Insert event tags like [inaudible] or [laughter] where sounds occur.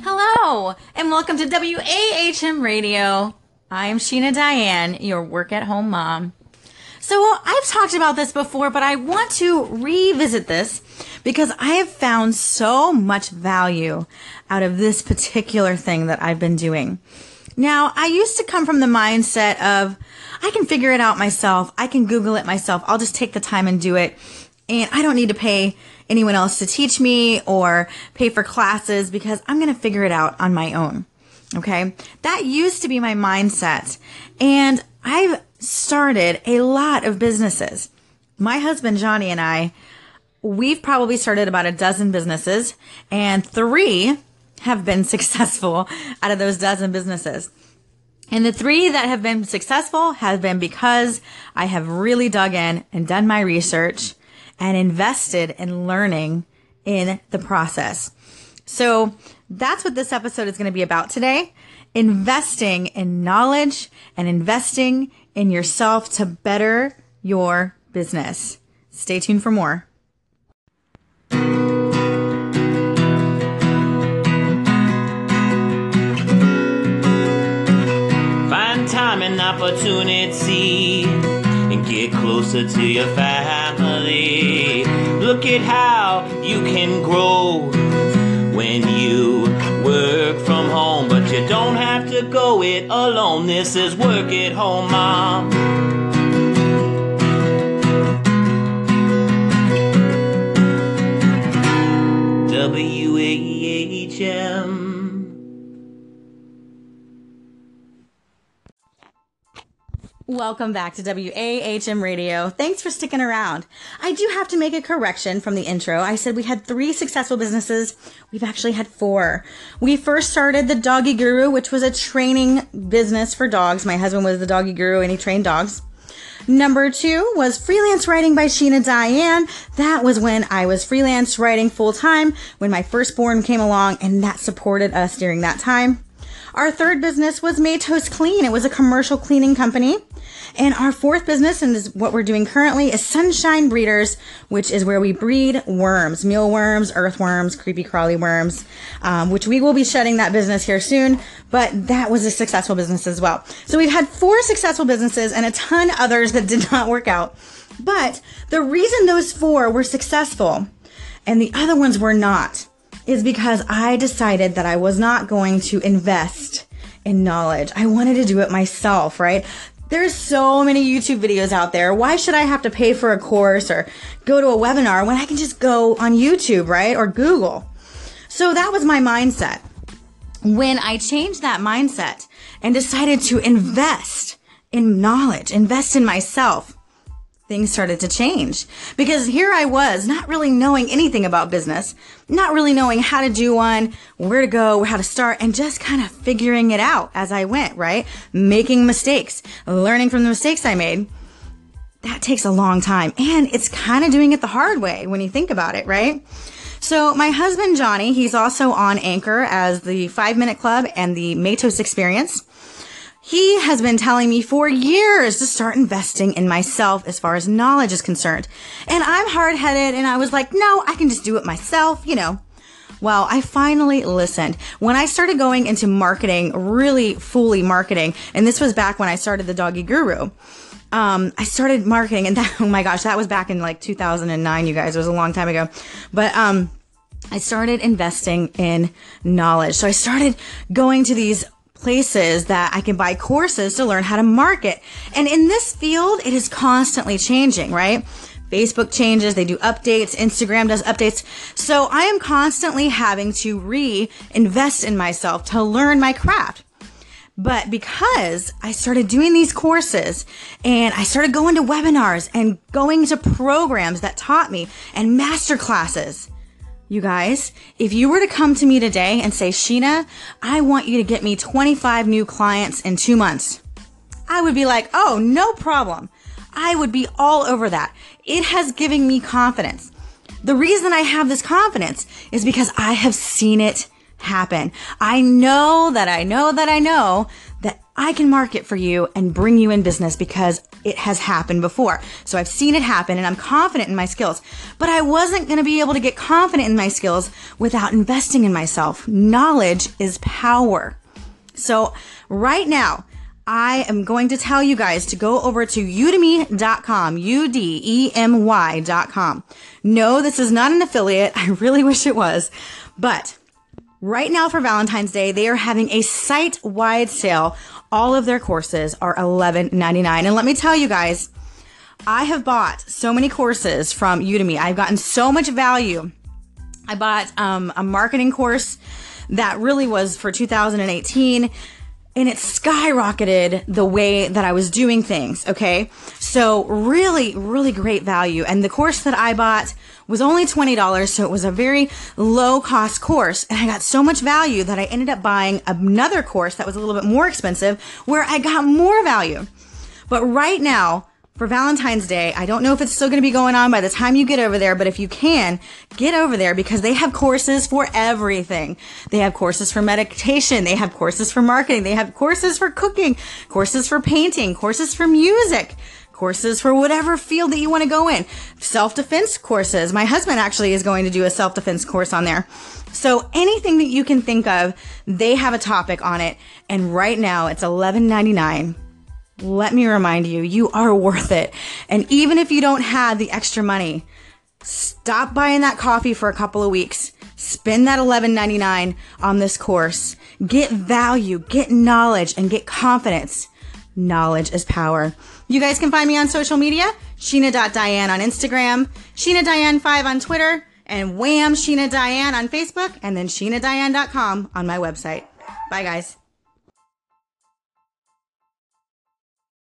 Hello, and welcome to WAHM Radio. I'm Sheena Diane, your work at home mom. So, I've talked about this before, but I want to revisit this because I have found so much value out of this particular thing that I've been doing. Now, I used to come from the mindset of, I can figure it out myself. I can Google it myself. I'll just take the time and do it. And I don't need to pay anyone else to teach me or pay for classes because I'm going to figure it out on my own. Okay. That used to be my mindset. And I've started a lot of businesses. My husband, Johnny, and I, we've probably started about a dozen businesses and three have been [laughs] successful out of those dozen businesses. And the three that have been successful have been because I have really dug in and done my research and invested in learning in the process. So that's what this episode is going to be about today. Investing in knowledge and investing in yourself to better your business. Stay tuned for more. Find time and opportunity and get closer to your family. Look at how you can grow when you work from home, but you don't have to go it alone. This is work at home, mom. WAHM. Welcome back to WAHM Radio. Thanks for sticking around. I do have to make a correction from the intro. I said we had three successful businesses. We've actually had four. We first started the Doggy Guru, which was a training business for dogs. My husband was the Doggy Guru and he trained dogs. Number two was freelance writing by Sheena Diane. That was when I was freelance writing full time when my firstborn came along and that supported us during that time. Our third business was Matos Clean. It was a commercial cleaning company. And our fourth business, and is what we're doing currently, is Sunshine Breeders, which is where we breed worms, mealworms, earthworms, creepy crawly worms, um, which we will be shutting that business here soon. But that was a successful business as well. So we've had four successful businesses and a ton others that [laughs] did not work out. But the reason those four were successful and the other ones were not is because I decided that I was not going to invest in knowledge. I wanted to do it myself, right? There's so many YouTube videos out there. Why should I have to pay for a course or go to a webinar when I can just go on YouTube, right? Or Google. So that was my mindset. When I changed that mindset and decided to invest in knowledge, invest in myself, things started to change because here I was not really knowing anything about business, not really knowing how to do one, where to go, how to start, and just kind of figuring it out as I went, right? Making mistakes, learning from the mistakes I made. That takes a long time and it's kind of doing it the hard way when you think about it, right? So my husband Johnny, he's also on Anchor as the 5 Minute Club and the Matos Experience. He has been telling me for years to start investing in myself as far as knowledge is concerned. And I'm hard headed and I was like, no, I can just do it myself, you know. Well, I finally listened. When I started going into marketing, really fully marketing, and this was back when I started the Doggy Guru. Um, I started marketing and [laughs] that, oh my gosh, that was back in like 2009, you guys. It was a long time ago. But, um, I started investing in knowledge. So I started going to these places that I can buy courses to learn how to market. And in this field, it is constantly changing, right? Facebook changes, they do updates, Instagram does updates. So I am constantly having to reinvest in myself to learn my craft. But because I started doing these courses and I started going to webinars and going to programs that taught me and master classes, you guys, if you were to come to me today and say, Sheena, I want you to get me 25 new clients in two months, I would be like, oh, no problem. I would be all over that. It has given me confidence. The reason I have this confidence is because I have seen it happen. I know that I know that I know that I can market for you and bring you in business because it has happened before. So I've seen it happen and I'm confident in my skills. But I wasn't going to be able to get confident in my skills without investing in myself. Knowledge is power. So right now, I am going to tell you guys to go over to udemy.com, U-D-E-M-Y.com. No, this is not an affiliate. [laughs] I really wish it was. But right now for Valentine's Day, they are having a site-wide sale. All of their courses are $11.99. And let me tell you guys, I have bought so many courses from Udemy. I've gotten so much value. I bought um, a marketing course that really was for 2018 and it skyrocketed the way that I was doing things. Okay. So really, really great value. And the course that I bought was only $20. So it was a very low cost course. And I got so much value that I ended up buying another course that was a little bit more expensive where I got more value. But right now, for Valentine's Day. I don't know if it's still going to be going on by the time you get over there, but if you can, get over there because they have courses for everything. They have courses for meditation. They have courses for marketing. They have courses for cooking, courses for painting, courses for music, courses for whatever field that you want to go in. Self-defense courses. My husband actually is going to do a self-defense course on there. So anything that you can think of, they have a topic on it. And right now it's $11.99 let me remind you, you are worth it. And even if you don't have the extra money, stop buying that coffee for a couple of weeks. Spend that $11.99 on this course. Get value, get knowledge, and get confidence. Knowledge is power. You guys can find me on social media, Sheena.Diane on Instagram, SheenaDiane5 on Twitter, and WAHM Sheena Diane on Facebook, and then SheenaDiane.com on my website. Bye, guys.